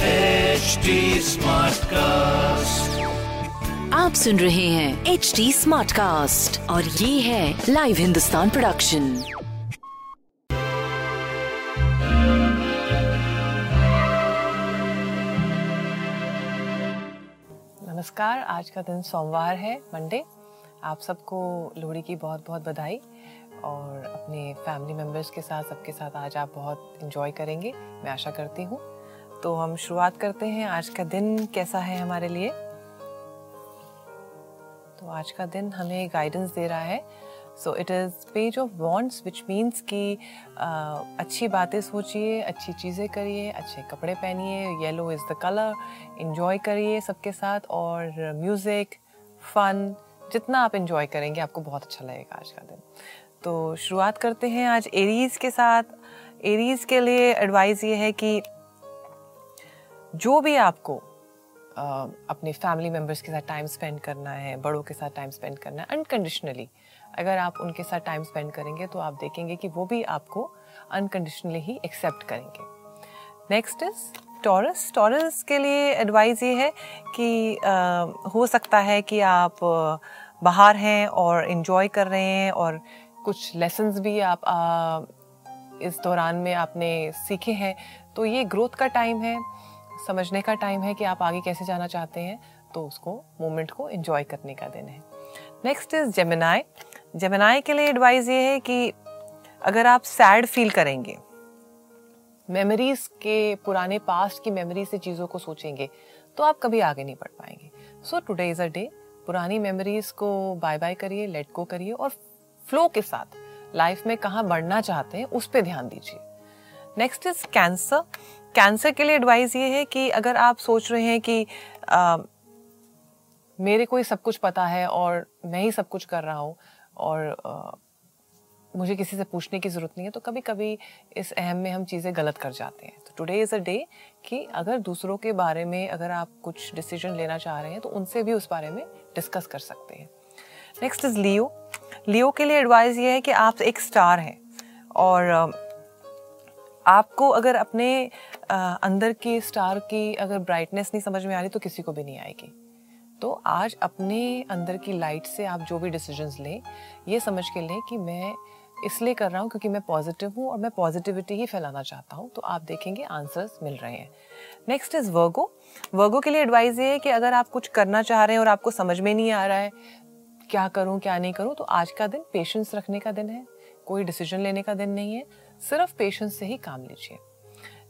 HD Smartcast. आप सुन रहे हैं एच डी स्मार्ट कास्ट और ये है लाइव हिंदुस्तान प्रोडक्शन नमस्कार आज का दिन सोमवार है मंडे आप सबको लोहड़ी की बहुत बहुत बधाई और अपने फैमिली मेंबर्स के साथ सबके साथ आज आप बहुत इन्जॉय करेंगे। मैं आशा करती हूँ तो हम शुरुआत करते हैं। आज का दिन कैसा है हमारे लिए? तो आज का दिन हमें गाइडेंस दे रहा है। So it is page of wants which means कि अच्छी बातें सोचिए, अच्छी चीज़ें करिए, अच्छे कपड़े पहनिए yellow is the colour enjoy करिए सबके साथ और म्यूज़िक फन जितना आप इन्जॉय करेंगे, आपको बहुत अच्छा लगेगा आज का दिन। तो शुरुआत करते हैं आज एरीज़ के साथ। एरीज़ के लिए एडवाइस ये है कि जो भी आपको अ, अपने फैमिली मेंबर्स के साथ टाइम स्पेंड करना है बड़ों के साथ टाइम स्पेंड करना है अनकंडीशनली अगर आप उनके साथ टाइम स्पेंड करेंगे तो आप देखेंगे कि वो भी आपको अनकंडीशनली ही एक्सेप्ट करेंगे। नेक्स्ट इज़ टॉरस टॉरस के लिए एडवाइस ये है कि अ, हो सकता है कि आप बाहर हैं और इन्जॉय कर रहे हैं और कुछ लेसन्स भी आप अ, इस दौरान में आपने सीखे हैं तो ये ग्रोथ का टाइम है। समझने का टाइम है कि आप आगे कैसे जाना चाहते हैं तो उसको मोमेंट को एंजॉय करने का दिन है। नेक्स्ट इज़ जेमिनाई जेमिनाई के लिए एडवाइस ये है कि अगर आप सैड फील करेंगे मेमोरीज के पुराने पास्ट की मेमोरी से चीज़ों को सोचेंगे तो आप कभी आगे नहीं बढ़ पाएँगे। So today is a day पुरानी मेमोरीज को बाय बाय करिए लेट गो करिए और फ्लो के साथ लाइफ में कहाँ बढ़ना चाहते हैं, उस पर ध्यान दीजिए। नेक्स्ट इज़ कैंसर कैंसर के लिए एडवाइस ये है कि अगर आप सोच रहे हैं कि आ, मेरे को ही सब कुछ पता है और मैं ही सब कुछ कर रहा हूँ और आ, मुझे किसी से पूछने की ज़रूरत नहीं है तो कभी कभी इस अहम में हम चीज़ें गलत कर जाते हैं। तो टुडे इज़ अ डे कि अगर दूसरों के बारे में अगर आप कुछ डिसीज़न लेना चाह रहे हैं तो उनसे भी उस बारे में डिस्कस कर सकते हैं। नेक्स्ट इज़ लियो लियो के लिए एडवाइस ये है कि आप एक स्टार हैं और आपको अगर अपने अंदर की स्टार की अगर ब्राइटनेस नहीं समझ में आ रही तो किसी को भी नहीं आएगी। तो आज अपने अंदर की लाइट से आप जो भी डिसीजंस लें, ये समझ के लें कि मैं इसलिए कर रहा हूँ क्योंकि मैं पॉजिटिव हूँ और मैं पॉजिटिविटी ही फैलाना चाहता हूँ तो आप देखेंगे आंसर्स मिल रहे हैं। नेक्स्ट इज़ वर्गो वर्गो के लिए एडवाइस ये है कि अगर आप कुछ करना चाह रहे हैं और आपको समझ में नहीं आ रहा है, क्या करूँ, क्या नहीं करूँ तो आज का दिन पेशेंस रखने का दिन है, कोई डिसीज़न लेने का दिन नहीं है, सिर्फ़ पेशेंस से ही काम लीजिए।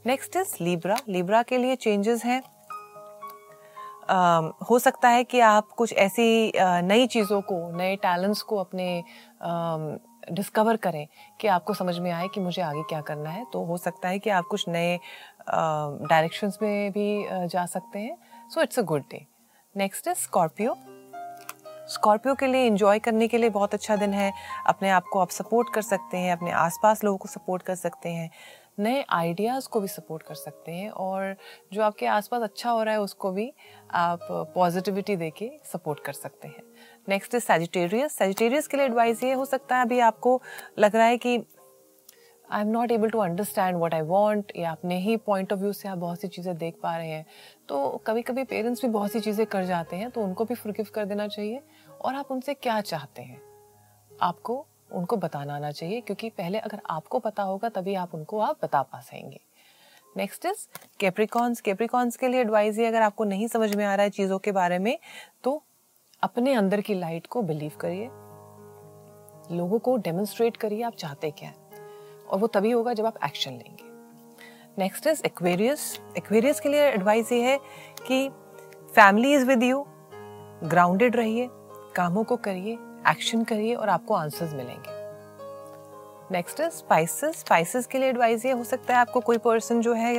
नेक्स्ट इज़ लिब्रा लिब्रा के लिए चेंजेस हैं. अम, हो सकता है कि आप कुछ ऐसी अ, नई चीज़ों को नए टैलेंट्स को अपने डिस्कवर uh, करें कि आपको समझ में आए कि मुझे आगे क्या करना है। तो हो सकता है कि आप कुछ नए डायरेक्शंस में भी अ, जा सकते हैं। So it's a good day next is Scorpio Scorpio के लिए इंजॉय करने के लिए बहुत अच्छा दिन है। अपने आप को आप सपोर्ट कर सकते हैं अपने आसपास लोगों को सपोर्ट कर सकते हैं। नए आइडियाज़ को भी सपोर्ट कर सकते हैं और जो आपके आसपास अच्छा हो रहा है उसको भी आप पॉजिटिविटी दे के सपोर्ट कर सकते हैं। नेक्स्ट इज़ सेजिटेरियस सेजिटेरियस के लिए एडवाइस ये हो सकता है अभी आपको लग रहा है कि I am not able to understand what I want या अपने ही पॉइंट ऑफ़ व्यू से आप बहुत सी चीज़ें देख पा रहे हैं। तो कभी कभी पेरेंट्स भी बहुत सी चीज़ें कर जाते हैं तो उनको भी फॉरगिव कर देना चाहिए। और आप उनसे क्या चाहते हैं? आपको उनको बताना आना चाहिए, क्योंकि पहले अगर आपको पता होगा, तभी आप उनको आप बता पा सकेंगे। नेक्स्ट इज़ कैप्रिकॉन्स कैप्रिकॉन्स के लिए एडवाइस है अगर आपको नहीं समझ में आ रहा है चीज़ों के बारे में तो अपने अंदर की लाइट को बिलीव करिए। लोगों को डेमोन्स्ट्रेट करिए आप चाहते क्या हैं, और वो तभी होगा जब आप एक्शन लेंगे। नेक्स्ट इज़ एक्वेरियस एक्वेरियस के लिए एडवाइस ये है कि family is with you grounded रहिए, कामों को करिए एक्शन करिए और आपको आंसर्स मिलेंगे। नेक्स्ट इज़ स्पाइसेस स्पाइसेस के लिए एडवाइस ये हो सकता है आपको कोई पर्सन जो है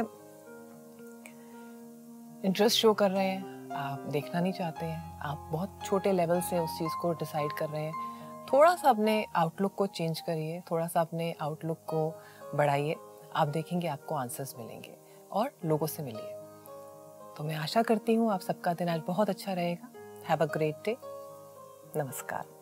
इंटरेस्ट शो कर रहे हैं, आप देखना नहीं चाहते हैं, आप बहुत छोटे लेवल से उस चीज़ को डिसाइड कर रहे हैं। थोड़ा सा अपने आउटलुक को चेंज करिए थोड़ा सा अपने आउटलुक को बढ़ाइए, आप देखेंगे आपको आंसर्स मिलेंगे और लोगों से मिलिए। तो मैं आशा करती हूँ आप सबका दिन आज बहुत अच्छा रहेगा। हैव अ ग्रेट डे नमस्कार।